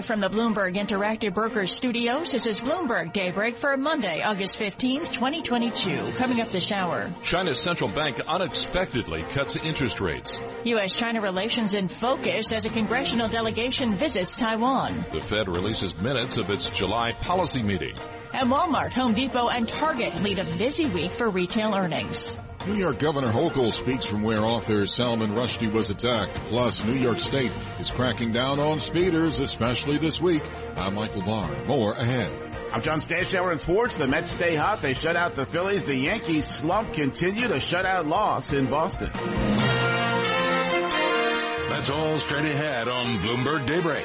Live from the Bloomberg Interactive Brokers studios, this is Bloomberg Daybreak for Monday, August 15th, 2022. Coming up this hour. China's central bank unexpectedly cuts interest rates. U.S.-China relations in focus as a congressional delegation visits Taiwan. The Fed releases minutes of its July policy meeting. And Walmart, Home Depot, and Target lead a busy week for retail earnings. New York Governor Hochul speaks from where author Salman Rushdie was attacked. Plus, New York State is cracking down on speeders, especially this week. I'm Michael Barr. More ahead. I'm John Stashower in sports. The Mets stay hot. They shut out the Phillies. The Yankees slump continued. A shutout loss in Boston. That's all straight ahead on Bloomberg Daybreak.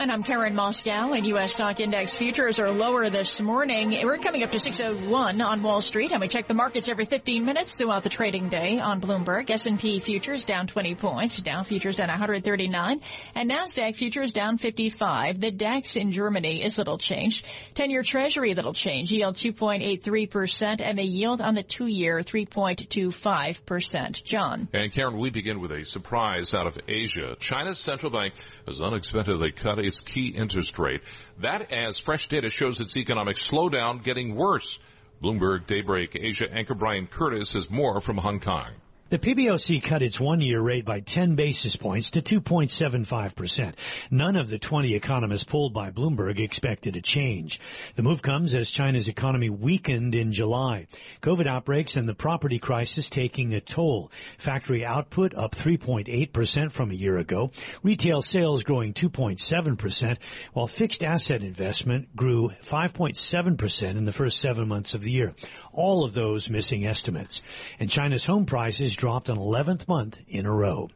And I'm Karen Moskow, and U.S. stock index futures are lower this morning. We're coming up to 601 on Wall Street, and we check the markets every 15 minutes throughout the trading day on Bloomberg. S&P futures down 20 points, Dow futures down 139, and NASDAQ futures down 55. The DAX in Germany is little changed. 10-year Treasury little change, yield 2.83%, and the yield on the two-year 3.25%. John. And Karen, we begin with a surprise out of Asia. China's central bank has unexpectedly cut its key interest rate. That as fresh data shows its economic slowdown getting worse. Bloomberg Daybreak Asia anchor Brian Curtis has more from Hong Kong. The PBOC cut its one-year rate by 10 basis points to 2.75%. None of the 20 economists polled by Bloomberg expected a change. The move comes as China's economy weakened in July. COVID outbreaks and the property crisis taking a toll. Factory output up 3.8% from a year ago. Retail sales growing 2.7%, while fixed asset investment grew 5.7% in the first seven months of the year. All of those missing estimates. And China's home prices dropped an 11th month in a row.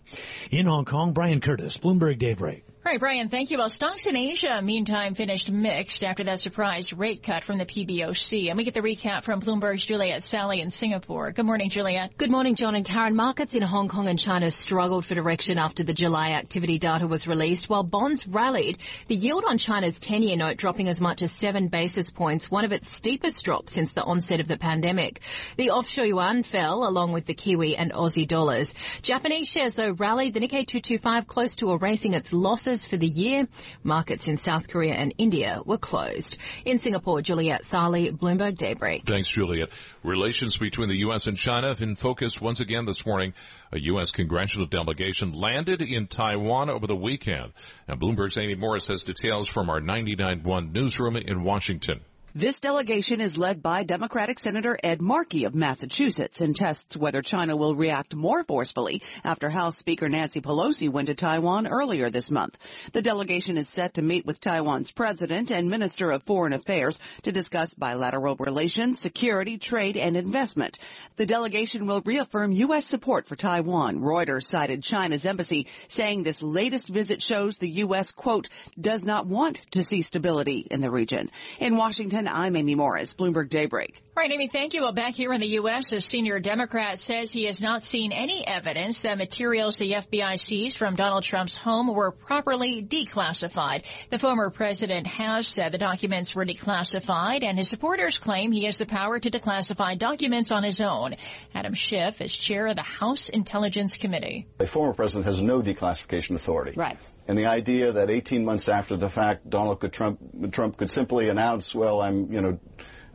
In Hong Kong, Brian Curtis, Bloomberg Daybreak. All right, Brian, thank you. Well, stocks in Asia, meantime, finished mixed after that surprise rate cut from the PBOC. And we get the recap from Bloomberg's Juliet Saly in Singapore. Good morning, Juliet. Good morning, John and Karen. Markets in Hong Kong and China struggled for direction after the July activity data was released, while bonds rallied. The yield on China's 10-year note dropping as much as seven basis points, one of its steepest drops since the onset of the pandemic. The offshore yuan fell along with the Kiwi and Aussie dollars. Japanese shares, though, rallied. The Nikkei 225 close to erasing its losses for the year. Markets in South Korea and India were closed. In Singapore, Juliet Saly, Bloomberg Daybreak. Thanks, Juliet. Relations between the U.S. and China have been focused once again this morning. A U.S. congressional delegation landed in Taiwan over the weekend. And Bloomberg's Amy Morris has details from our 99.1 newsroom in Washington. This delegation is led by Democratic Senator Ed Markey of Massachusetts and tests whether China will react more forcefully after House Speaker Nancy Pelosi went to Taiwan earlier this month. The delegation is set to meet with Taiwan's president and Minister of Foreign Affairs to discuss bilateral relations, security, trade, and investment. The delegation will reaffirm U.S. support for Taiwan. Reuters cited China's embassy saying this latest visit shows the U.S., quote, does not want to see stability in the region. In Washington, I'm Amy Morris, Bloomberg Daybreak. All right, Amy, thank you. Well, back here in the U.S., a senior Democrat says he has not seen any evidence that materials the FBI seized from Donald Trump's home were properly declassified. The former president has said the documents were declassified, and his supporters claim he has the power to declassify documents on his own. Adam Schiff is chair of the House Intelligence Committee. A former president has no declassification authority. Right. And the idea that 18 months after the fact, Donald Trump, Trump could simply announce, well, I'm, you know,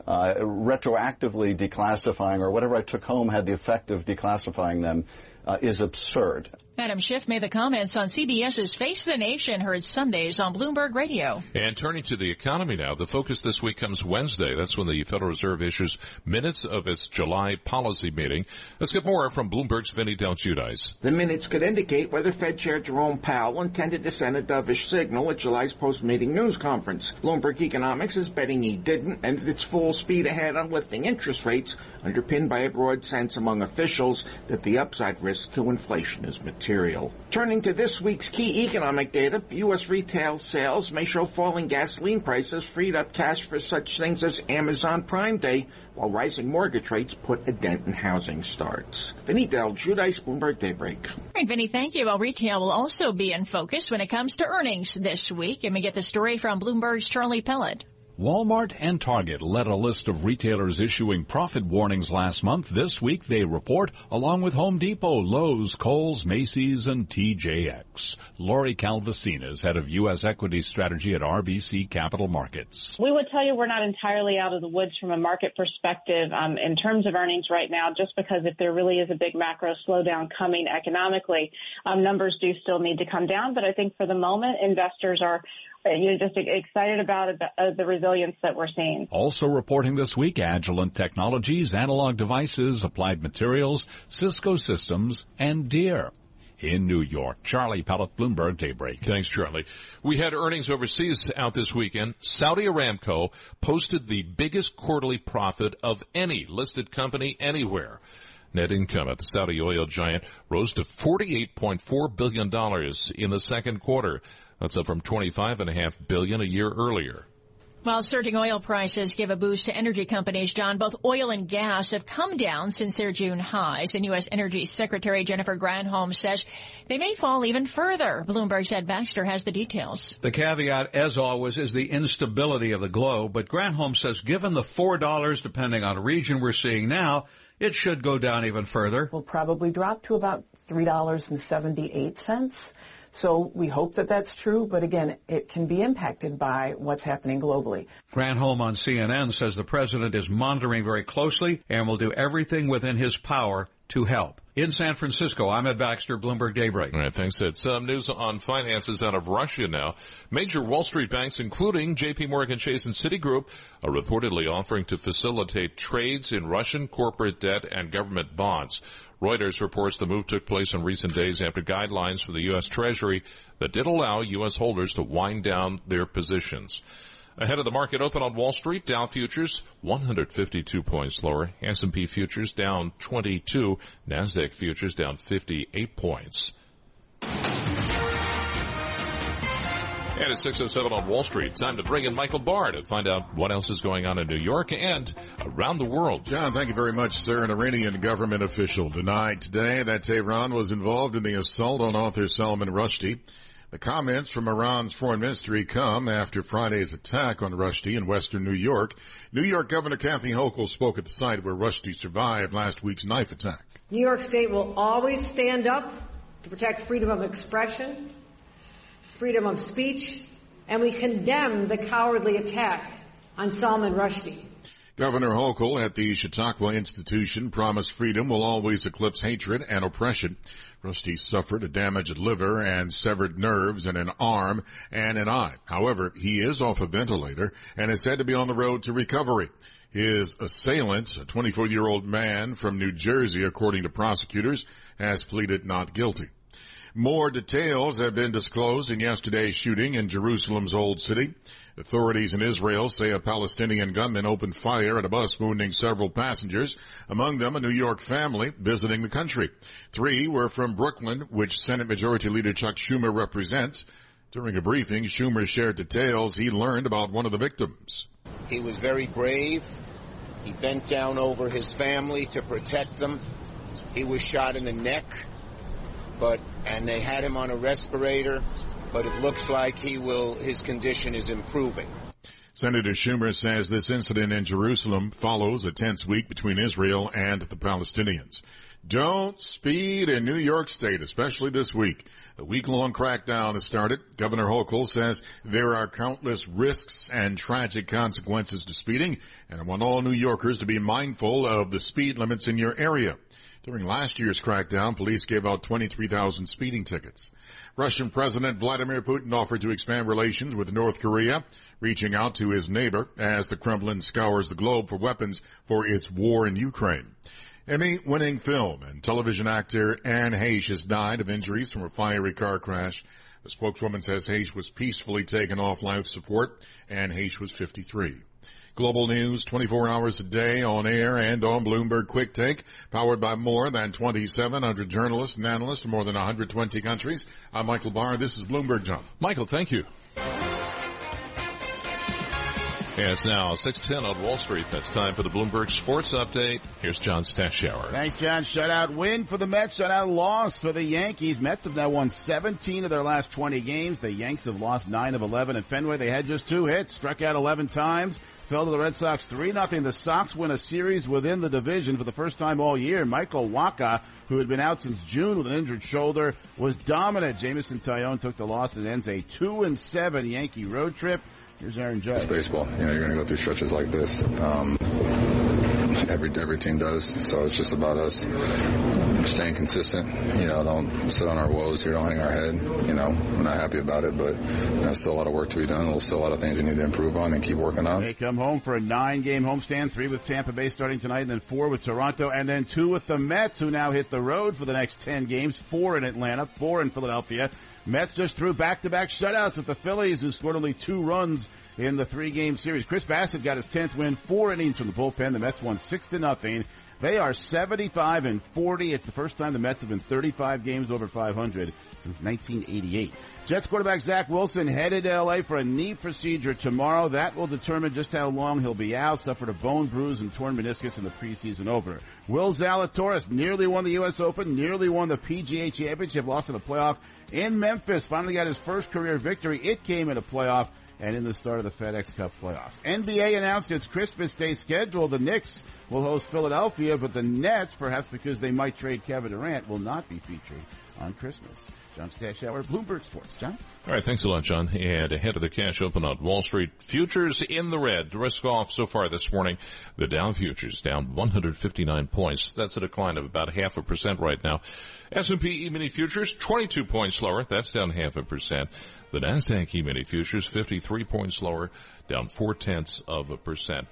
uh, retroactively declassifying or whatever I took home had the effect of declassifying them uh, is absurd. Adam Schiff made the comments on CBS's Face the Nation, heard Sundays on Bloomberg Radio. And turning to the economy now, the focus this week comes Wednesday. That's when the Federal Reserve issues minutes of its July policy meeting. Let's get more from Bloomberg's Vinny Del Giudice. The minutes could indicate whether Fed Chair Jerome Powell intended to send a dovish signal at July's post-meeting news conference. Bloomberg Economics is betting he didn't and it's full speed ahead on lifting interest rates, underpinned by a broad sense among officials that the upside risk to inflation is material material. Turning to this week's key economic data, U.S. retail sales may show falling gasoline prices freed up cash for such things as Amazon Prime Day, while rising mortgage rates put a dent in housing starts. Vinny Del Giudice, Bloomberg Daybreak. All right, Vinny, thank you. Well, retail will also be in focus when it comes to earnings this week. And we get the story from Bloomberg's Charlie Pellett. Walmart and Target led a list of retailers issuing profit warnings last month. This week they report along with Home Depot, Lowe's, Kohl's, Macy's, and TJX. Lori Calvasina is head of U.S. equity strategy at RBC Capital Markets. We would tell you we're not entirely out of the woods from a market perspective um, in terms of earnings right now, just because if there really is a big macro slowdown coming economically, um, numbers do still need to come down. But I think for the moment, investors are you're just excited about uh, the resilience that we're seeing. Also reporting this week, Agilent Technologies, Analog Devices, Applied Materials, Cisco Systems, and Deere. In New York, Charlie Pellett, Bloomberg Daybreak. Thanks, Charlie. We had earnings overseas out this weekend. Saudi Aramco posted the biggest quarterly profit of any listed company anywhere. Net income at the Saudi oil giant rose to $48.4 billion in the second quarter. That's up from 25.5 billion a year earlier. While surging oil prices give a boost to energy companies, John, both oil and gas have come down since their June highs. And U.S. Energy Secretary Jennifer Granholm says they may fall even further. Bloomberg's Ed Baxter has the details. The caveat, as always, is the instability of the globe. But Granholm says given the $4, depending on region we're seeing now, it should go down even further. Will probably drop to about $3.78. So we hope that that's true, but again, it can be impacted by what's happening globally. Granholm on CNN says the president is monitoring very closely and will do everything within his power to help. In San Francisco, I'm Ed Baxter, Bloomberg Daybreak. All right, thanks, Ed. Some uh, news on finances out of Russia now. Major Wall Street banks, including JP Morgan Chase and Citigroup, are reportedly offering to facilitate trades in Russian corporate debt and government bonds. Reuters reports the move took place in recent days after guidelines from the U.S. Treasury that did allow U.S. holders to wind down their positions. Ahead of the market open on Wall Street, Dow futures 152 points lower, S&P futures down 22, Nasdaq futures down 58 points. And it's 6.07 on Wall Street. Time to bring in Michael Barr to find out what else is going on in New York and around the world. John, thank you very much, sir. An Iranian government official denied today that Tehran was involved in the assault on author Salman Rushdie. The comments from Iran's foreign ministry come after Friday's attack on Rushdie in western New York. New York Governor Kathy Hochul spoke at the site where Rushdie survived last week's knife attack. New York State will always stand up to protect freedom of expression freedom of speech, and we condemn the cowardly attack on Salman Rushdie. Governor Hochul at the Chautauqua Institution promised freedom will always eclipse hatred and oppression. Rushdie suffered a damaged liver and severed nerves in an arm and an eye. However, he is off a ventilator and is said to be on the road to recovery. His assailant, a 24-year-old man from New Jersey, according to prosecutors, has pleaded not guilty. More details have been disclosed in yesterday's shooting in Jerusalem's Old City. Authorities in Israel say a Palestinian gunman opened fire at a bus wounding several passengers, among them a New York family visiting the country. Three were from Brooklyn, which Senate Majority Leader Chuck Schumer represents. During a briefing, Schumer shared details he learned about one of the victims. He was very brave. He bent down over his family to protect them. He was shot in the neck but and they had him on a respirator, but it looks like he will his condition is improving. Senator Schumer says this incident in Jerusalem follows a tense week between Israel and the Palestinians. Don't speed in New York State, especially this week. A week-long crackdown has started. Governor Hochul says there are countless risks and tragic consequences to speeding, and I want all New Yorkers to be mindful of the speed limits in your area. During last year's crackdown, police gave out 23,000 speeding tickets. Russian President Vladimir Putin offered to expand relations with North Korea, reaching out to his neighbor as the Kremlin scours the globe for weapons for its war in Ukraine. Emmy-winning film and television actor Anne Heche has died of injuries from a fiery car crash. The spokeswoman says Heche was peacefully taken off life support. Anne Heche was 53. Global news 24 hours a day on air and on Bloomberg Quick Take, powered by more than 2,700 journalists and analysts from more than 120 countries. I'm Michael Barr. This is Bloomberg John. Michael, thank you. Yeah, it's now 610 on Wall Street. That's time for the Bloomberg Sports Update. Here's John Stashower. Thanks, John. Shutout win for the Mets. Shutout loss for the Yankees. Mets have now won 17 of their last 20 games. The Yanks have lost 9 of 11 at Fenway. They had just two hits, struck out 11 times, fell to the Red Sox 3-0. The Sox win a series within the division for the first time all year. Michael Wacha, who had been out since June with an injured shoulder, was dominant. Jameson Taillon took the loss and ends a 2 and 7 Yankee road trip. Here's Aaron Judge. It's baseball. You know, you're going to go through stretches like this. Um, every every team does. So it's just about us staying consistent. You know, don't sit on our woes here. Don't hang our head. You know, we're not happy about it, but you know, still a lot of work to be done. There's still a lot of things we need to improve on and keep working on. They come home for a nine-game homestand, three with Tampa Bay starting tonight, and then four with Toronto, and then two with the Mets, who now hit the road for the next ten games. Four in Atlanta, four in Philadelphia. Mets just threw back-to-back shutouts at the Phillies, who scored only two runs in the three-game series. Chris Bassitt got his 10th win, four innings from the bullpen. The Mets won six to nothing. They are 75 and 40. It's the first time the Mets have been 35 games over 500 since 1988. Jets quarterback Zach Wilson headed to LA for a knee procedure tomorrow. That will determine just how long he'll be out. Suffered a bone bruise and torn meniscus in the preseason over. Will Zalatoris nearly won the U.S. Open, nearly won the PGA Championship, lost in the playoff in Memphis. Finally got his first career victory. It came in a playoff and in the start of the FedEx Cup playoffs. NBA announced its Christmas Day schedule. The Knicks will host Philadelphia, but the Nets, perhaps because they might trade Kevin Durant, will not be featured on Christmas. John Stashower, Bloomberg Sports. John? All right, thanks a lot, John. And ahead of the cash open on Wall Street, futures in the red. Risk off so far this morning. The Dow futures down 159 points. That's a decline of about half a percent right now. S&P E-mini futures 22 points lower. That's down half a percent. The Nasdaq E-mini futures 53 points lower, down four tenths of a percent.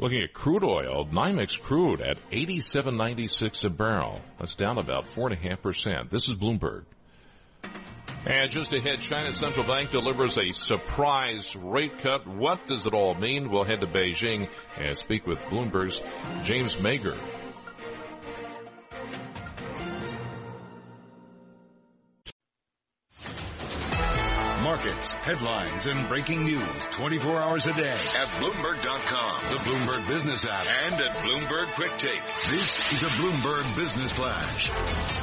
Looking at crude oil, NYMEX crude at 87.96 a barrel. That's down about four and a half percent. This is Bloomberg. And just ahead, China's central bank delivers a surprise rate cut. What does it all mean? We'll head to Beijing and speak with Bloomberg's James Mayger. Markets, headlines, and breaking news 24 hours a day at Bloomberg.com, the Bloomberg Business app, and at Bloomberg Quick Take. This is a Bloomberg Business Flash.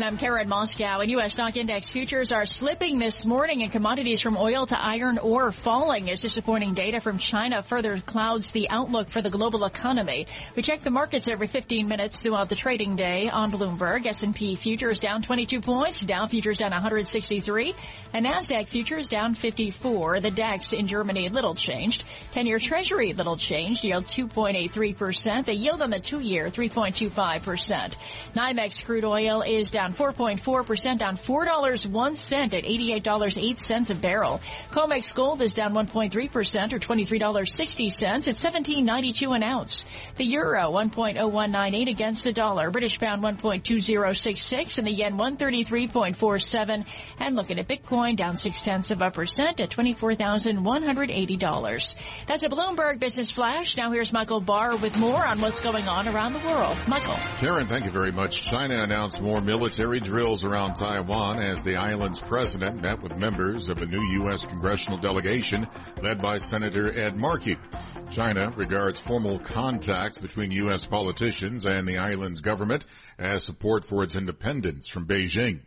And I'm Karen Moskow And U.S. stock index futures are slipping this morning and commodities from oil to iron ore falling as disappointing data from China further clouds the outlook for the global economy. We check the markets every 15 minutes throughout the trading day on Bloomberg. S&P futures down 22 points, Dow futures down 163, and NASDAQ futures down 54. The DAX in Germany little changed. 10-year treasury little changed, yield 2.83%. The yield on the two-year 3.25%. NYMEX crude oil is down 4.4%, down $4.01 at $88.08 a barrel. COMEX gold is down 1.3% or $23.60 at 17.92 an ounce. The euro 1.0198 against the dollar. British pound 1.2066 and the yen 133.47. And looking at Bitcoin down six tenths of a percent at $24,180. That's a Bloomberg Business Flash. Now here's Michael Barr with more on what's going on around the world. Michael. Karen, thank you very much. China announced more military drills around Taiwan as the island's president met with members of a new U.S. congressional delegation led by Senator Ed Markey. China regards formal contacts between U.S. politicians and the island's government as support for its independence from Beijing.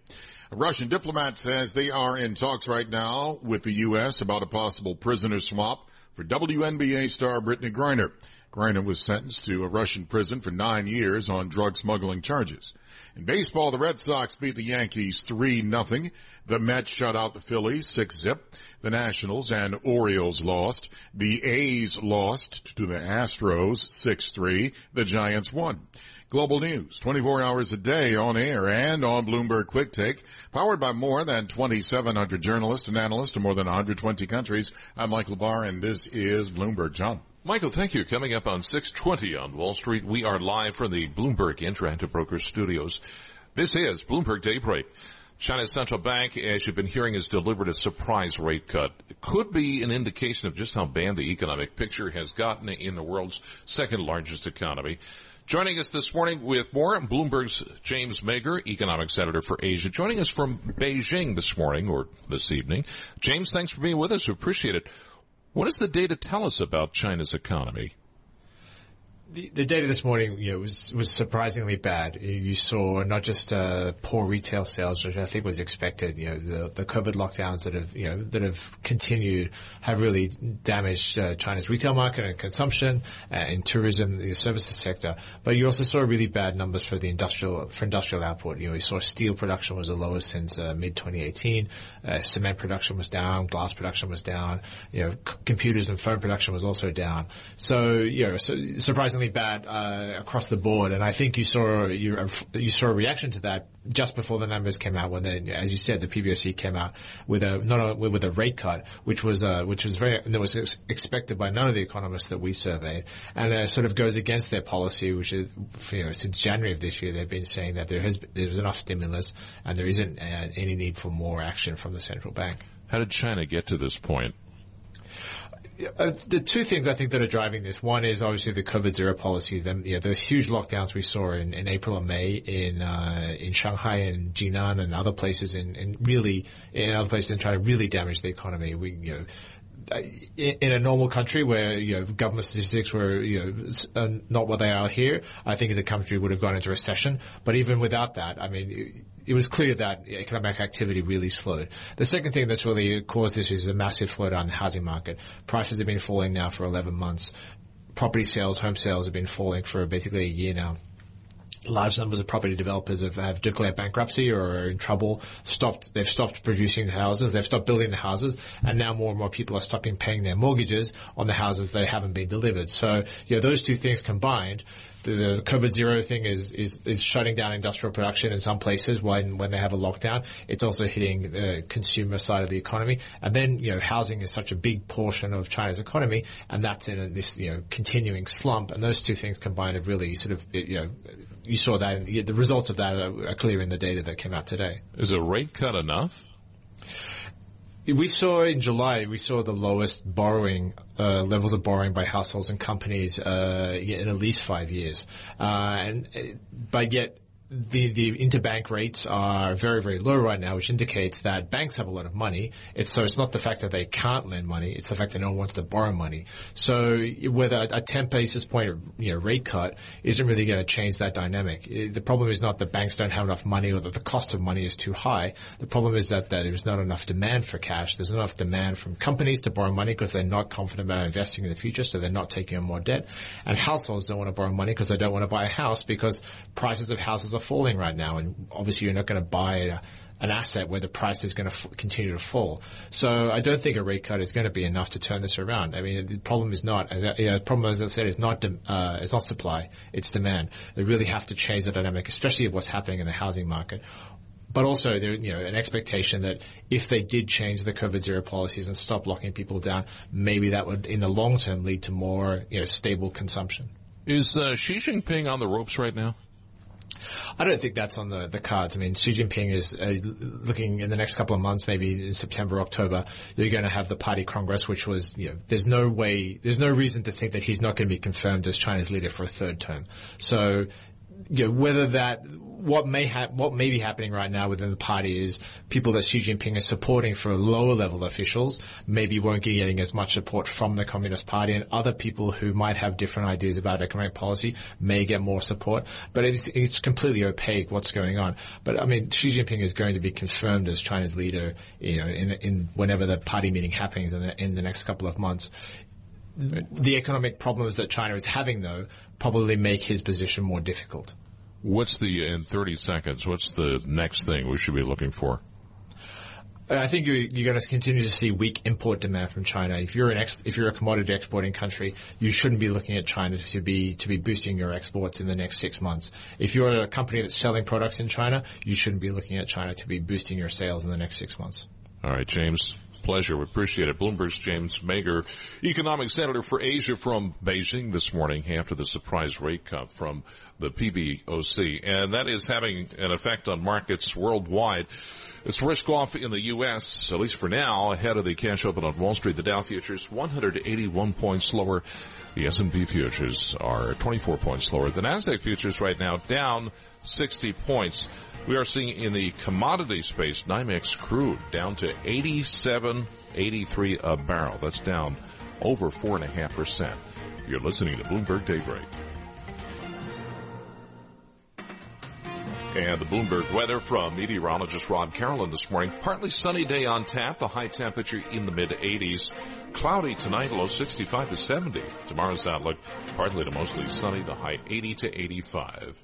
A Russian diplomat says they are in talks right now with the U.S. about a possible prisoner swap for WNBA star Brittney Griner. Griner was sentenced to a Russian prison for nine years on drug smuggling charges. In baseball, the Red Sox beat the Yankees 3-0. The Mets shut out the Phillies 6-zip. The Nationals and Orioles lost. The A's lost to the Astros 6-3. The Giants won. Global News, 24 hours a day on air and on Bloomberg Quick Take, powered by more than 2,700 journalists and analysts in more than 120 countries. I'm Michael Barr and this is Bloomberg. John. Michael, thank you. Coming up on 620 on Wall Street, we are live from the Bloomberg Interactive Brokers studios. This is Bloomberg Daybreak. China's central bank, as you've been hearing, has delivered a surprise rate cut. It could be an indication of just how bad the economic picture has gotten in the world's second largest economy. Joining us this morning with more, Bloomberg's James Mayger, economics editor for Asia, joining us from Beijing this morning or this evening. James, thanks for being with us. We appreciate it. What does the data tell us about China's economy? The, data this morning, you know, was was surprisingly bad. You saw not just uh, poor retail sales, which I think was expected. You know, the, the COVID lockdowns that have you know that have continued have really damaged uh, China's retail market and consumption uh, in tourism, the services sector. But you also saw really bad numbers for the industrial for industrial output. You know, you saw steel production was the lowest since uh, mid 2018. Uh, cement production was down, glass production was down. You know, c- computers and phone production was also down. So you know, surprisingly bad uh, across the board, and I think you saw you, you saw a reaction to that just before the numbers came out. When, as you said, the PBOC came out with a not a, with a rate cut, which was uh, which was very that was expected by none of the economists that we surveyed, and uh, sort of goes against their policy, which is you know since January of this year they've been saying that there has there's enough stimulus and there isn't uh, any need for more action from the central bank. How did China get to this point? Uh, the two things I think that are driving this. One is obviously the COVID zero policy. Then, yeah, the huge lockdowns we saw in, in April and May in uh, in Shanghai and Jinan and other places, in really in other places, and trying to really damage the economy. We, you know, in a normal country where you know government statistics were you know uh, not what they are here, I think the country would have gone into recession. But even without that, I mean, it was clear that economic activity really slowed. The second thing that's really caused this is a massive slowdown in the housing market. Prices have been falling now for 11 months. Property sales, home sales have been falling for basically a year now large numbers of property developers have, have, declared bankruptcy or are in trouble. Stopped. They've stopped producing houses. They've stopped building the houses, and now more and more people are stopping paying their mortgages on the houses that haven't been delivered. So, you know, those two things combined the, the COVID zero thing is, is, is shutting down industrial production in some places when, when they have a lockdown. It's also hitting the consumer side of the economy. And then, you know, housing is such a big portion of China's economy and that's in a, this, you know, continuing slump. And those two things combined have really sort of, you know, you saw that the results of that are clear in the data that came out today. Is a rate cut enough? We saw in July, we saw the lowest borrowing uh, levels of borrowing by households and companies uh, in at least five years, uh, and uh, but yet the, the interbank rates are very, very low right now, which indicates that banks have a lot of money. It's, so it's not the fact that they can't lend money, it's the fact that no one wants to borrow money. So whether a, a 10 basis point you know, rate cut isn't really going to change that dynamic. The problem is not that banks don't have enough money or that the cost of money is too high. The problem is that, that there's not enough demand for cash. There's not enough demand from companies to borrow money because they're not confident about investing in the future, so they're not taking on more debt. And households don't want to borrow money because they don't want to buy a house because prices of houses are falling right now, and obviously you're not going to buy a, an asset where the price is going to f- continue to fall. So I don't think a rate cut is going to be enough to turn this around. I mean, the problem is not, as I, the problem as I said, is not de- uh, it's not supply, it's demand. They really have to change the dynamic, especially of what's happening in the housing market. But also, there, you know, an expectation that if they did change the COVID zero policies and stop locking people down, maybe that would, in the long term, lead to more, you know, stable consumption. Is uh, Xi Jinping on the ropes right now? I don't think that's on the, the cards. I mean, Xi Jinping is uh, looking in the next couple of months, maybe in September, October, you're going to have the party congress, which was, you know, there's no way, there's no reason to think that he's not going to be confirmed as China's leader for a third term. So you know, whether that what may ha- what may be happening right now within the party is people that Xi Jinping is supporting for lower level officials maybe won't be getting as much support from the Communist Party, and other people who might have different ideas about economic policy may get more support. But it's it's completely opaque what's going on. But I mean, Xi Jinping is going to be confirmed as China's leader, you know, in in whenever the party meeting happens in the, in the next couple of months. The economic problems that China is having, though, probably make his position more difficult. What's the, in 30 seconds, what's the next thing we should be looking for? Uh, I think you're, you're, going to continue to see weak import demand from China. If you're an ex, if you're a commodity exporting country, you shouldn't be looking at China to be to be boosting your exports in the next six months. If you're a company that's selling products in China, you shouldn't be looking at China to be boosting your sales in the next six months. All right, James pleasure. We appreciate it. Bloomberg's James Mayger, economic senator for Asia from Beijing this morning after the surprise rate cut from the PBOC. And that is having an effect on markets worldwide. It's risk off in the U.S., at least for now, ahead of the cash open on Wall Street. The Dow futures 181 points lower. The S&P futures are 24 points lower. The Nasdaq futures right now down 60 points. We are seeing in the commodity space, NYMEX crude down to 87.83 a barrel. That's down over 4.5%. You're listening to Bloomberg Daybreak. And the Bloomberg weather from meteorologist Rob Carolan this morning. Partly sunny day on tap, the high temperature in the mid 80s. Cloudy tonight, low 65 to 70. Tomorrow's outlook, partly to mostly sunny, the high 80 to 85.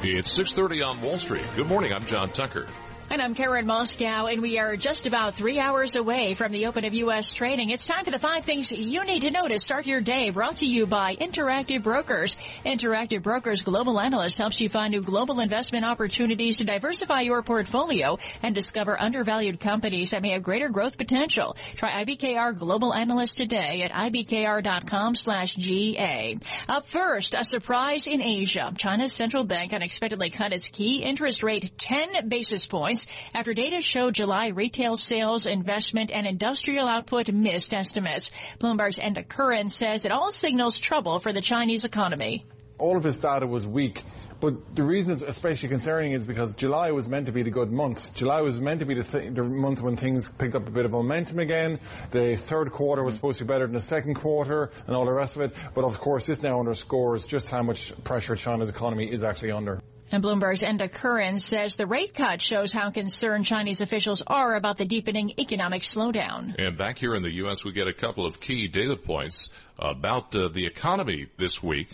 It's 6:30 on Wall Street. Good morning. I'm John Tucker. And I'm Karen Moskow, and we are just about three hours away from the open of U.S. trading. It's time for the five things you need to know to start your day, brought to you by Interactive Brokers. Interactive Brokers Global Analyst helps you find new global investment opportunities to diversify your portfolio and discover undervalued companies that may have greater growth potential. Try IBKR Global Analyst today at ibkr.com slash GA. Up first, a surprise in Asia. China's central bank unexpectedly cut its key interest rate 10 basis points after data showed July retail sales, investment, and industrial output missed estimates. Bloomberg's Enda Curran says it all signals trouble for the Chinese economy. All of his data was weak. But the reason it's especially concerning is because July was meant to be the good month. July was meant to be the, th- the, month when things picked up a bit of momentum again. The third quarter was supposed to be better than the second quarter and all the rest of it. But of course, this now underscores just how much pressure China's economy is actually under. And Bloomberg's Enda Curran says the rate cut shows how concerned Chinese officials are about the deepening economic slowdown. And back here in the U.S., we get a couple of key data points about uh, the economy this week.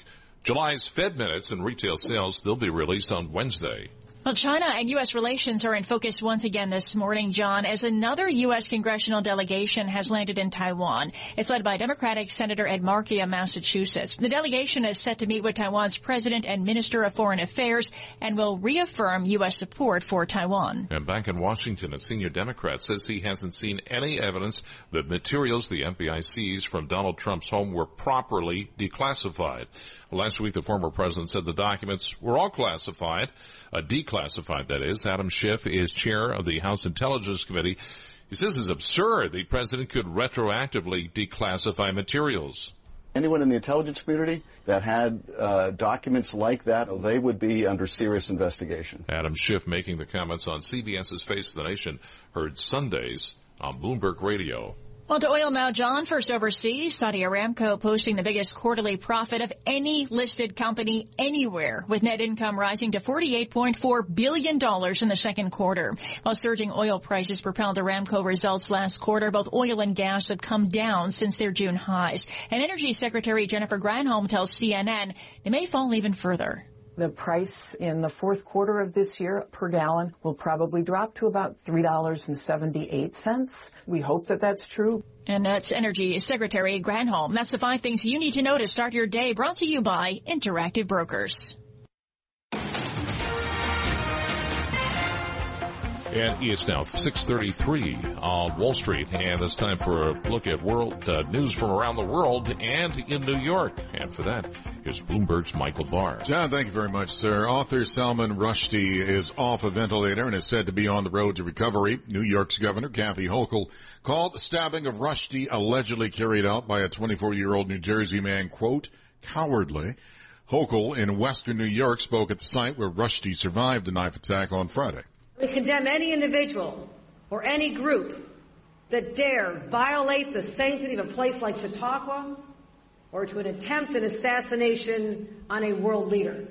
July's Fed minutes and retail sales, they'll be released on Wednesday. Well, China and U.S. relations are in focus once again this morning, John, as another U.S. congressional delegation has landed in Taiwan. It's led by Democratic Senator Ed Markey of Massachusetts. The delegation is set to meet with Taiwan's President and Minister of Foreign Affairs and will reaffirm U.S. support for Taiwan. And back in Washington, a senior Democrat says he hasn't seen any evidence that materials the FBI seized from Donald Trump's home were properly declassified. Last week, the former president said the documents were all classified, uh, declassified, that is. Adam Schiff is chair of the House Intelligence Committee. He says it's absurd the president could retroactively declassify materials. Anyone in the intelligence community that had uh, documents like that, they would be under serious investigation. Adam Schiff making the comments on CBS's Face of the Nation, heard Sundays on Bloomberg Radio. Well, to oil now, John. First overseas, Saudi Aramco posting the biggest quarterly profit of any listed company anywhere, with net income rising to $48.4 billion in the second quarter. While surging oil prices propelled Aramco results last quarter, both oil and gas have come down since their June highs. And Energy Secretary Jennifer Granholm tells CNN they may fall even further. The price in the fourth quarter of this year per gallon will probably drop to about $3.78. We hope that that's true. And that's Energy Secretary Granholm. That's the five things you need to know to start your day brought to you by Interactive Brokers. And it's now 6:33 on Wall Street, and it's time for a look at world uh, news from around the world and in New York. And for that, here's Bloomberg's Michael Barr. John, thank you very much, sir. Author Salman Rushdie is off a ventilator and is said to be on the road to recovery. New York's Governor Kathy Hochul called the stabbing of Rushdie allegedly carried out by a 24-year-old New Jersey man, quote, cowardly. Hochul in Western New York spoke at the site where Rushdie survived a knife attack on Friday. We condemn any individual or any group that dare violate the sanctity of a place like Chautauqua or to an attempt an assassination on a world leader.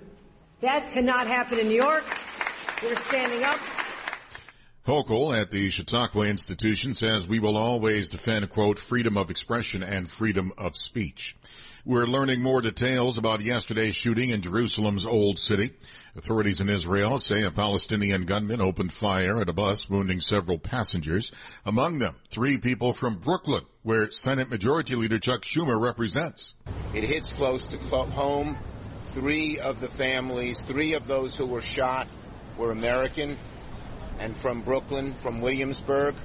That cannot happen in New York. We're standing up. Hochul at the Chautauqua Institution says we will always defend, quote, freedom of expression and freedom of speech. We're learning more details about yesterday's shooting in Jerusalem's Old City. Authorities in Israel say a Palestinian gunman opened fire at a bus, wounding several passengers. Among them, three people from Brooklyn, where Senate Majority Leader Chuck Schumer represents. It hits close to home. Three of the families, three of those who were shot were American and from Brooklyn, from Williamsburg.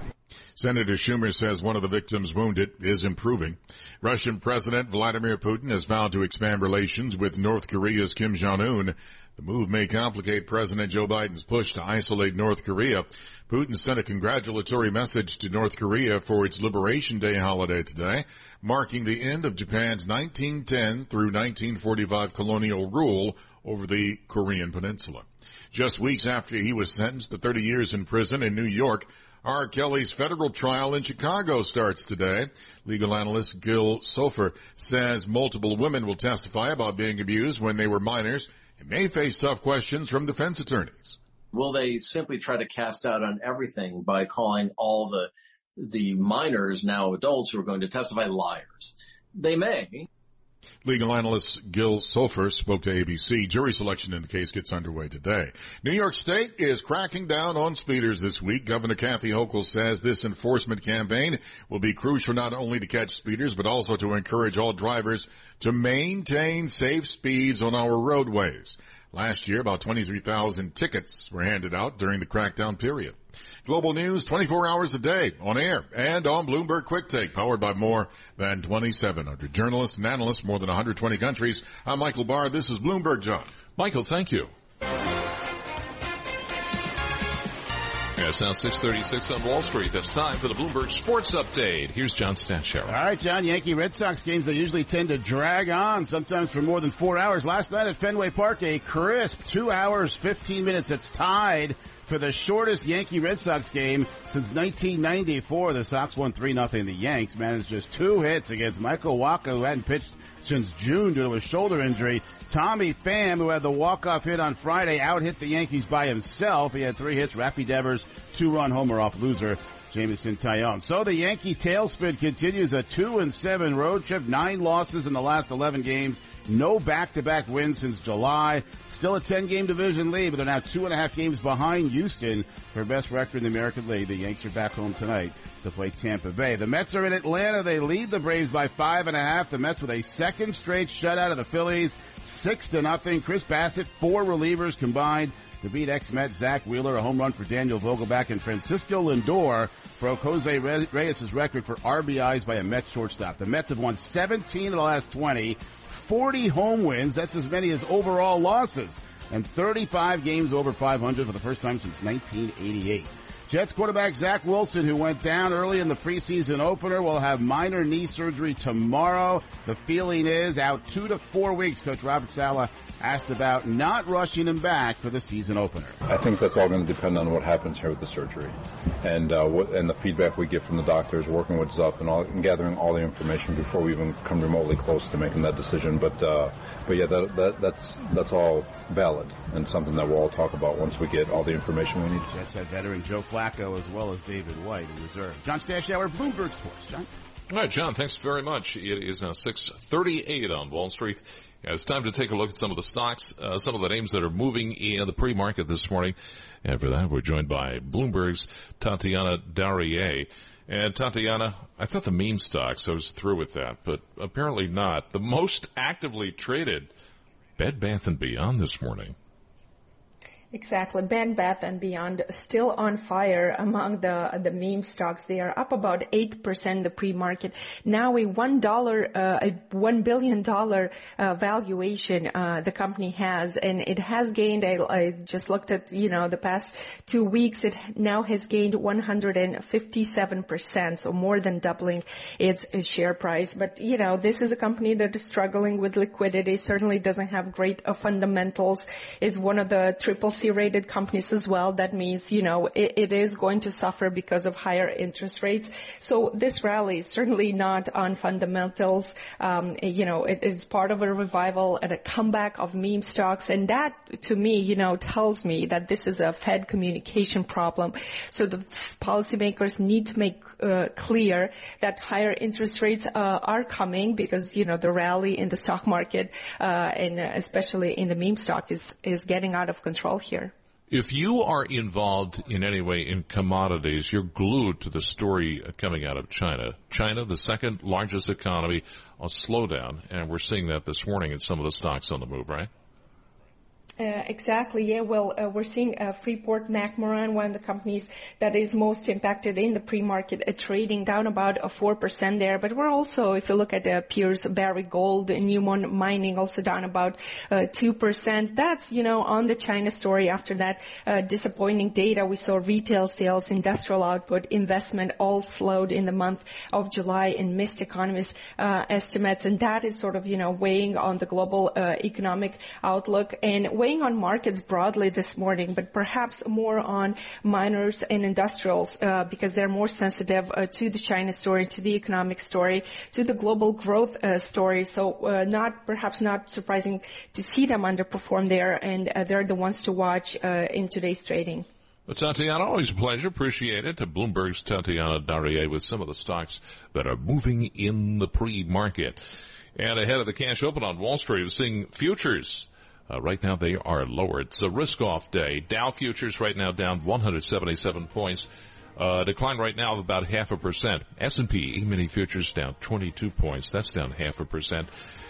Senator Schumer says one of the victims wounded is improving. Russian President Vladimir Putin has vowed to expand relations with North Korea's Kim Jong-un. The move may complicate President Joe Biden's push to isolate North Korea. Putin sent a congratulatory message to North Korea for its Liberation Day holiday today, marking the end of Japan's 1910 through 1945 colonial rule over the Korean peninsula. Just weeks after he was sentenced to 30 years in prison in New York, R. Kelly's federal trial in Chicago starts today. Legal analyst Gil Soffer says multiple women will testify about being abused when they were minors and may face tough questions from defense attorneys. Will they simply try to cast out on everything by calling all the the minors, now adults who are going to testify, liars? They may. Legal analyst Gil Soffer spoke to ABC. Jury selection in the case gets underway today. New York State is cracking down on speeders this week. Governor Kathy Hochul says this enforcement campaign will be crucial not only to catch speeders, but also to encourage all drivers to maintain safe speeds on our roadways. Last year, about 23,000 tickets were handed out during the crackdown period. Global news 24 hours a day on air and on Bloomberg Quick Take, powered by more than 2,700 journalists and analysts, more than 120 countries. I'm Michael Barr. This is Bloomberg John. Michael, thank you. It's now 636 on Wall Street. That's time for the Bloomberg Sports Update. Here's John Stashower. All right, John. Yankee Red Sox games, they usually tend to drag on, sometimes for more than four hours. Last night at Fenway Park, a crisp two hours, 15 minutes. It's tied for the shortest Yankee Red Sox game since 1994. The Sox won 3 0. The Yanks managed just two hits against Michael Wacha, who hadn't pitched since June due to a shoulder injury. Tommy Pham, who had the walk-off hit on Friday, out-hit the Yankees by himself. He had three hits. Raffy Devers, two-run homer off loser. Jameson Taillon. So the Yankee tailspin continues a two and seven road trip, nine losses in the last 11 games, no back-to-back wins since July. Still a 10 game division lead, but they're now two and a half games behind Houston for best record in the American League. The Yanks are back home tonight to play Tampa Bay. The Mets are in Atlanta. They lead the Braves by five and a half. The Mets with a second straight shutout of the Phillies, six to nothing. Chris Bassitt, four relievers combined to beat ex-Met Zack Wheeler, a home run for Daniel Vogelbach, and Francisco Lindor broke Jose Reyes' record for RBIs by a Mets shortstop. The Mets have won 17 of the last 20, 40 home wins. That's as many as overall losses. And 35 games over 500 for the first time since 1988. Jets quarterback Zach Wilson, who went down early in the preseason opener, will have minor knee surgery tomorrow. The feeling is out two to four weeks. Coach Robert Saleh asked about not rushing him back for the season opener. I think that's all going to depend on what happens here with the surgery, and uh, what, and the feedback we get from the doctors, working with Zup, and, all, and gathering all the information before we even come remotely close to making that decision. But uh, but yeah, that, that, that's that's all valid and something that we'll all talk about once we get all the information we need. Jets had veteran Joe Flacco as well as David White in reserve. John Stashower, Bloomberg Sports. John. All right, John, thanks very much. It is now 638 on Wall Street. It's time to take a look at some of the stocks, uh, some of the names that are moving in the pre-market this morning. And for that, we're joined by Bloomberg's Tatiana Darie. And Tatiana, I thought the meme stocks, I was through with that, but apparently not. The most actively traded Bed Bath & Beyond this morning. Exactly. Bed Bath and Beyond still on fire among the the meme stocks. They are up about 8% the pre-market. Now a $1, uh, a $1 billion uh, valuation uh, the company has and it has gained, I, I, just looked at, you know, the past two weeks, it now has gained 157%, so more than doubling its, its share price. But, you know, this is a company that is struggling with liquidity, certainly doesn't have great uh, fundamentals, is one of the triple rated companies as well. That means, you know, it, it is going to suffer because of higher interest rates. So this rally is certainly not on fundamentals. Um, you know, it is part of a revival and a comeback of meme stocks. And that, to me, you know, tells me that this is a Fed communication problem. So the policymakers need to make uh, clear that higher interest rates uh, are coming because, you know, the rally in the stock market, uh, and especially in the meme stock is, is getting out of control here. If you are involved in any way in commodities, you're glued to the story coming out of China. China, the second largest economy, a slowdown, and we're seeing that this morning in some of the stocks on the move, right? Uh, exactly. Yeah. Well, uh, we're seeing uh, Freeport McMoRan, one of the companies that is most impacted in the pre-market trading, down about a four percent there. But we're also, if you look at the peers, Barrick Gold, Newmont Mining, also down about uh, two percent. That's you know on the China story. After that disappointing data, we saw retail sales, industrial output, investment all slowed in the month of July and missed economists' estimates, and that is sort of you know weighing on the global economic outlook and weighing on markets broadly this morning, but perhaps more on miners and industrials uh, because they're more sensitive uh, to the China story, to the economic story, to the global growth uh, story. So uh, not perhaps not surprising to see them underperform there, and uh, they're the ones to watch in today's trading. Well, Tatiana, always a pleasure. Appreciate it. To Bloomberg's Tatiana Darie with some of the stocks that are moving in the pre-market. And ahead of the cash open on Wall Street, we're seeing futures uh, right now they are lower. It's a risk-off day. Dow futures right now down 177 points. Uh, decline right now of about half a percent. S&P E-mini futures down 22 points. That's down half a percent.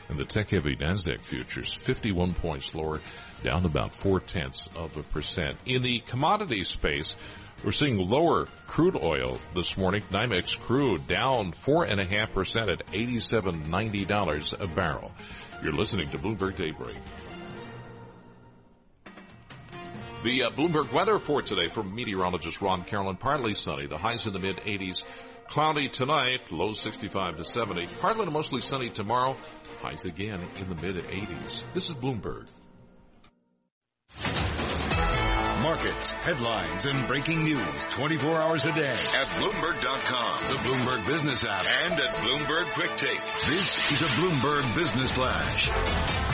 And the tech-heavy NASDAQ futures 51 points lower, down about four tenths of a percent. In the commodity space, we're seeing lower crude oil this morning. NYMEX crude down four and a half percent at $87.90 a barrel. You're listening to Bloomberg Daybreak. The uh, Bloomberg weather for today from meteorologist Ron Carolan. Partly sunny. The highs in the mid 80s. Cloudy tonight. low 65 to 70. Partly to mostly sunny tomorrow. Highs again in the mid 80s. This is Bloomberg. Markets, headlines, and breaking news 24 hours a day at Bloomberg.com, the Bloomberg Business app, and at Bloomberg Quick Take. This is a Bloomberg Business Flash.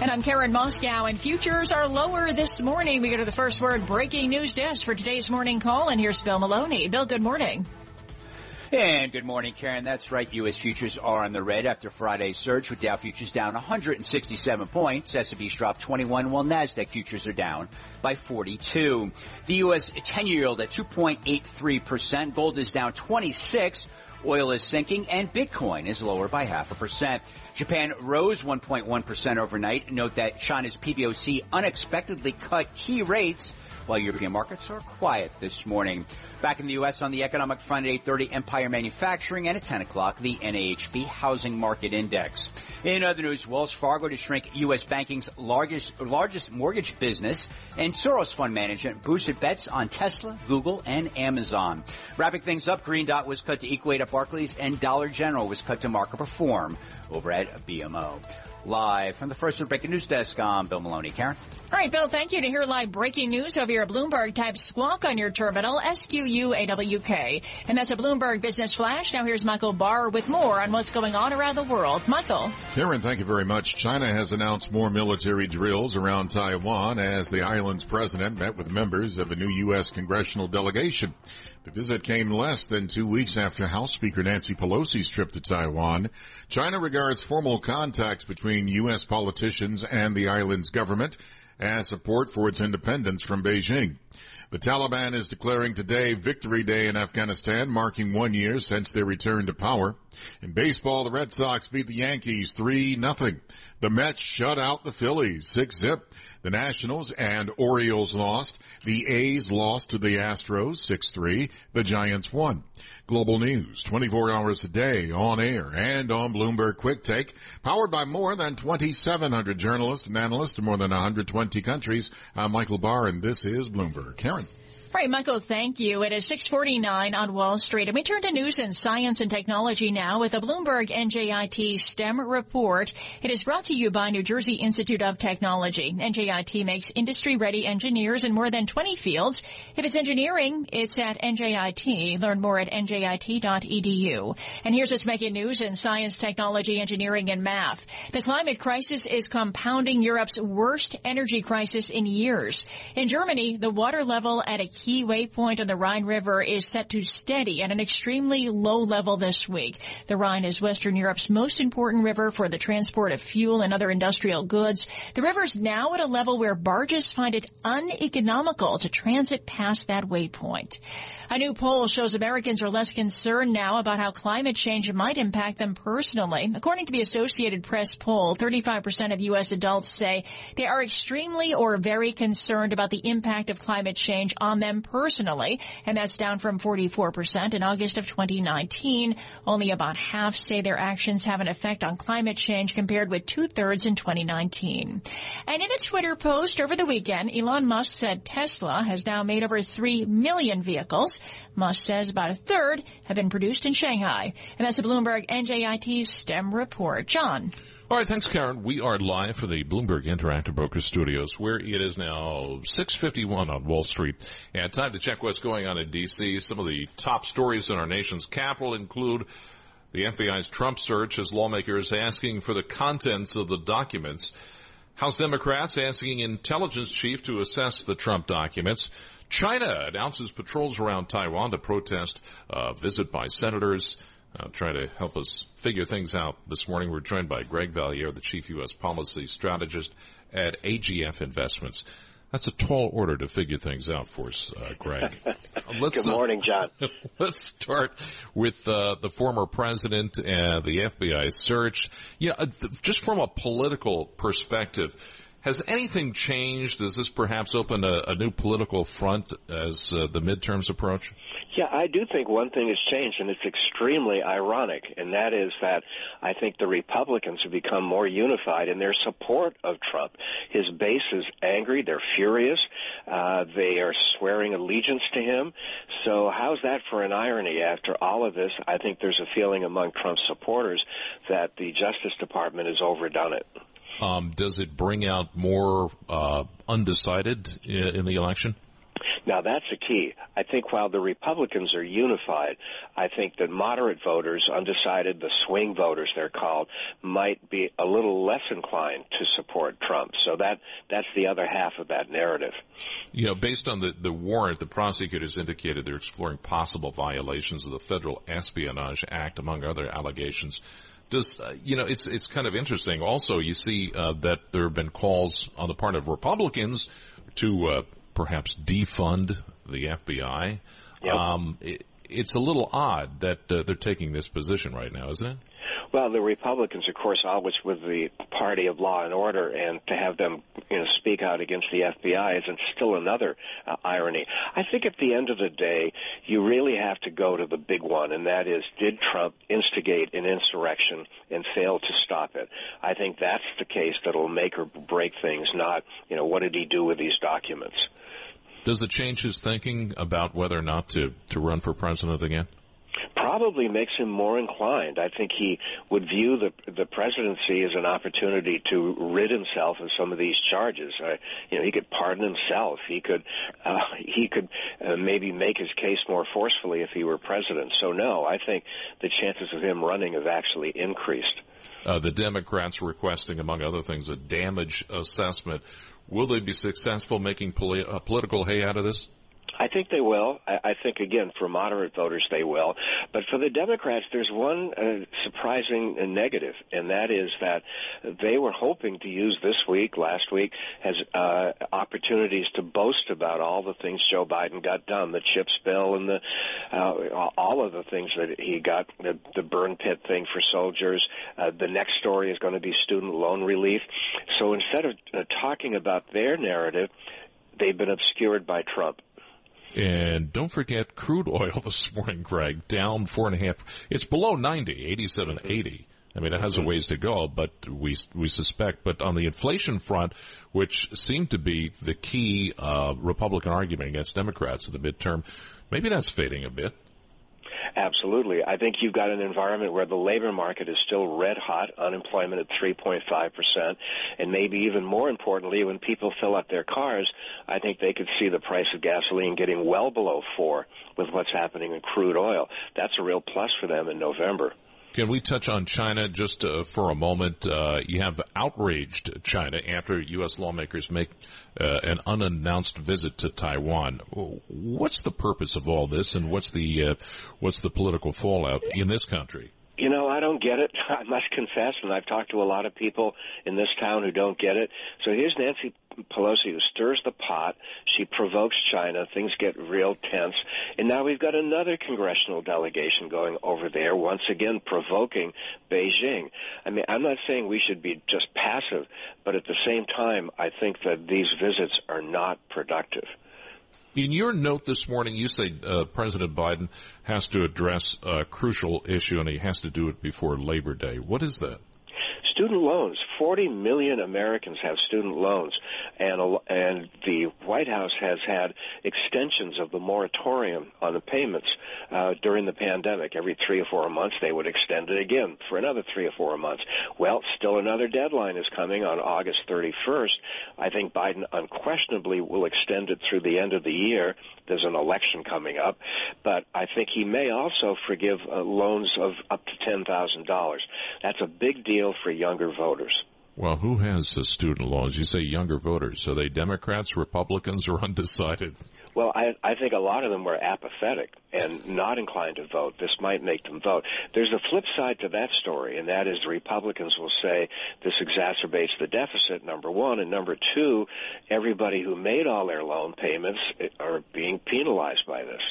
And I'm Karen Moskow, and futures are lower this morning. We go to the first word breaking news desk for today's morning call, and here's Bill Maloney. Bill, good morning. And good morning, Karen. That's right. U.S. futures are on the red after Friday's surge with Dow futures down 167 points. S&P's dropped 21 while NASDAQ futures are down by 42. The U.S. 10-year yield at 2.83%. Gold is down 26. Oil is sinking and Bitcoin is lower by half a percent. Japan rose 1.1% overnight. Note that China's PBOC unexpectedly cut key rates while European markets are quiet this morning. Back in the U.S. on the economic front at 8.30, Empire Manufacturing, and at 10 o'clock, the NAHB Housing Market Index. In other news, Wells Fargo to shrink U.S. banking's largest, largest mortgage business, and Soros Fund Management boosted bets on Tesla, Google, and Amazon. Wrapping things up, Green Dot was cut to equal-weight at Barclays, and Dollar General was cut to market perform over at BMO. Live from the First Word Breaking News Desk, I'm Bill Maloney. Karen? All right, Bill, thank you. To hear live breaking news over your Bloomberg type squawk on your terminal, S-Q-U-A-W-K. And that's a Bloomberg Business Flash. Now here's Michael Barr with more on what's going on around the world. Michael. Karen, thank you very much. China has announced more military drills around Taiwan as the island's president met with members of a new U.S. congressional delegation. The visit came less than two weeks after House Speaker Nancy Pelosi's trip to Taiwan. China regards formal contacts between U.S. politicians and the island's government as support for its independence from Beijing. The Taliban is declaring today Victory Day in Afghanistan, marking one year since their return to power. In baseball, the Red Sox beat the Yankees 3-0. The Mets shut out the Phillies 6-zip. The Nationals and Orioles lost. The A's lost to the Astros 6-3. The Giants won. Global news 24 hours a day on air and on Bloomberg Quick Take, powered by more than 2,700 journalists and analysts in more than 120 countries. I'm Michael Barr and this is Bloomberg. Karen. All right, Michael, thank you. It is 649 on Wall Street. And we turn to news and science and technology now with the Bloomberg NJIT STEM report. It is brought to you by New Jersey Institute of Technology. NJIT makes industry-ready engineers in more than 20 fields. If it's engineering, it's at NJIT. Learn more at njit.edu. And here's what's making news in science, technology, engineering, and math. The climate crisis is compounding Europe's worst energy crisis in years. In Germany, the water level at a key waypoint on the Rhine River is set to steady at an extremely low level this week. The Rhine is Western Europe's most important river for the transport of fuel and other industrial goods. The river is now at a level where barges find it uneconomical to transit past that waypoint. A new poll shows Americans are less concerned now about how climate change might impact them personally. According to the Associated Press poll, 35% of U.S. adults say they are extremely or very concerned about the impact of climate change on them personally, and that's down from 44% in August of 2019. Only about half say their actions have an effect on climate change compared with two-thirds in 2019. And in a Twitter post over the weekend, Elon Musk said Tesla has now made over 3 million vehicles. Musk says about a third have been produced in Shanghai. And that's a Bloomberg NJIT STEM report. John. All right, thanks, Karen. We are live for the Bloomberg Interactive Broker Studios, where it is now 6:51 on Wall Street, and time to check what's going on in D.C. Some of the top stories in our nation's capital include the FBI's Trump search as lawmakers asking for the contents of the documents. House Democrats asking intelligence chief to assess the Trump documents. China announces patrols around Taiwan to protest a visit by senators. Uh, trying to help us figure things out this morning. We're joined by Greg Valliere, the chief U.S. policy strategist at AGF Investments. That's a tall order to figure things out for us, uh, Greg. Let's, Good morning, John. Uh, let's start with uh, the former president and the FBI search. Yeah, uh, just from a political perspective, has anything changed? Does this perhaps open a, a new political front as uh, the midterms approach? Yeah, I do think one thing has changed, and it's extremely ironic, and that is that I think the Republicans have become more unified in their support of Trump. His base is angry; they're furious. Uh, they are swearing allegiance to him. So, how's that for an irony? After all of this, I think there's a feeling among Trump's supporters that the Justice Department has overdone it. Um, does it bring out more uh, undecided in the election? Now that's the key. I think while the Republicans are unified, I think that moderate voters, undecided, the swing voters they're called, might be a little less inclined to support Trump. So that that's the other half of that narrative. You know, based on the, the warrant, the prosecutors indicated they're exploring possible violations of the Federal Espionage Act, among other allegations does uh, you know it's it's kind of interesting. Also, you see uh, that there have been calls on the part of Republicans to uh, perhaps defund the FBI. Yep. Um, it, it's a little odd that uh, they're taking this position right now, isn't it? Well, the Republicans, of course, always with the party of law and order, and to have them, you know, speak out against the FBI is still another uh, irony. I think at the end of the day, you really have to go to the big one, and that is, did Trump instigate an insurrection and fail to stop it? I think that's the case that'll make or break things, not, you know, what did he do with these documents? Does it change his thinking about whether or not to, to run for president again? probably makes him more inclined. I think he would view the the presidency as an opportunity to rid himself of some of these charges. Uh, you know, he could pardon himself. He could uh, he could uh, maybe make his case more forcefully if he were president. So no, I think the chances of him running have actually increased. Uh, the Democrats requesting, among other things, a damage assessment. Will they be successful making poli- uh, political hay out of this? I think they will. I, think again for moderate voters they will, but for the Democrats there's one uh, surprising negative, and that is that they were hoping to use this week, last week, as uh, opportunities to boast about all the things Joe Biden got done, the chips bill and the uh, all of the things that he got, the, the burn pit thing for soldiers. Uh, the next story is going to be student loan relief. So instead of uh, talking about their narrative, they've been obscured by Trump. And don't forget crude oil this morning, Greg, down four and a half. It's below 90, 87, 80. I mean, it has a ways to go, but we we suspect. But on the inflation front, which seemed to be the key uh, Republican argument against Democrats in the midterm, maybe that's fading a bit. Absolutely. I think you've got an environment where the labor market is still red hot, unemployment at 3.5%, and maybe even more importantly, when people fill up their cars, I think they could see the price of gasoline getting well below 4 with what's happening in crude oil. That's a real plus for them in November. Can we touch on China just uh, for a moment? Uh, you have outraged China after U.S. lawmakers make uh, an unannounced visit to Taiwan. What's the purpose of all this, and what's the uh, what's the political fallout in this country? You know, I don't get it. I must confess, and I've talked to a lot of people in this town who don't get it. So here's Nancy Pelosi who stirs the pot. She provokes China. Things get real tense. And now we've got another congressional delegation going over there, once again provoking Beijing. I mean, I'm not saying we should be just passive, but at the same time, I think that these visits are not productive. In your note this morning, you say uh, President Biden has to address a crucial issue and he has to do it before Labor Day. What is that? Student loans. 40 million Americans have student loans, and and the White House has had extensions of the moratorium on the payments uh, during the pandemic. Every three or four months, they would extend it again for another three or four months. Well, still another deadline is coming on August 31st. I think Biden unquestionably will extend it through the end of the year. There's an election coming up, but I think he may also forgive uh, loans of up to ten thousand dollars. That's a big deal for younger voters. Well, who has the student loans? You say younger voters. Are they Democrats, Republicans, or undecided? Well, I, I think a lot of them were apathetic and not inclined to vote. This might make them vote. There's a flip side to that story, and that is the Republicans will say this exacerbates the deficit, number one. And number two, everybody who made all their loan payments are being penalized by this.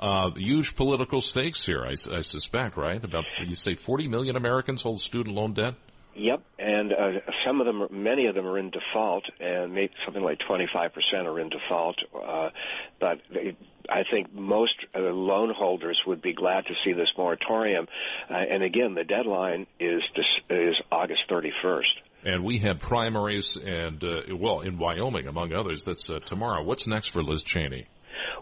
Uh, huge political stakes here, I, I suspect, right? About, you say 40 million Americans hold student loan debt? Yep, and uh, some of them, many of them are in default, and maybe something like 25% are in default. Uh, but they, I think most uh, loan holders would be glad to see this moratorium. Uh, and again, the deadline is is August 31st. And we have primaries, and uh, well, in Wyoming, among others. That's uh, tomorrow. What's next for Liz Cheney?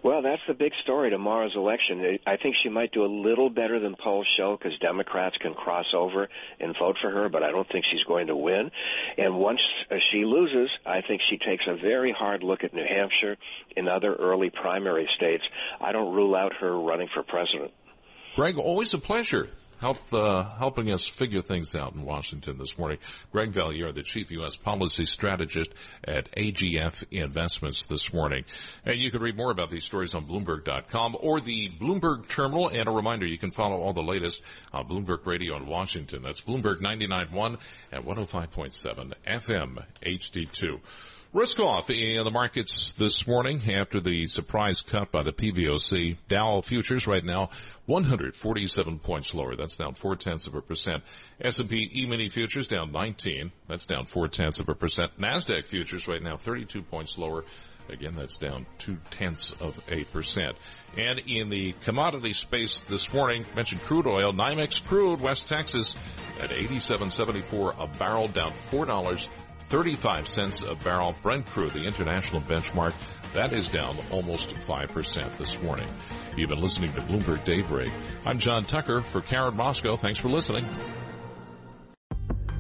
Well, that's the big story tomorrow's election. I think she might do a little better than polls show because Democrats can cross over and vote for her, but I don't think she's going to win. And once uh, she loses, I think she takes a very hard look at New Hampshire and other early primary states. I don't rule out her running for president. Greg, always a pleasure help uh, helping us figure things out in Washington this morning. Greg Valliere, the chief U.S. policy strategist at AGF Investments this morning. And you can read more about these stories on Bloomberg.com or the Bloomberg Terminal. And a reminder, you can follow all the latest on Bloomberg Radio in Washington. That's Bloomberg 99.1 and 105.7 FM HD2. Risk off in the markets this morning after the surprise cut by the PBOC. Dow futures right now 147 points lower. That's down four tenths of a percent. S&P E-mini futures down 19. That's down four tenths of a percent. NASDAQ futures right now 32 points lower. Again, that's down two tenths of a percent. And in the commodity space this morning, mentioned crude oil, NYMEX crude, West Texas at 87.74 a barrel, down four dollars 35 cents a barrel. Brent crude, the international benchmark, that is down almost 5% this morning. You've been listening to Bloomberg Daybreak. I'm John Tucker for Karen Moskow. Thanks for listening.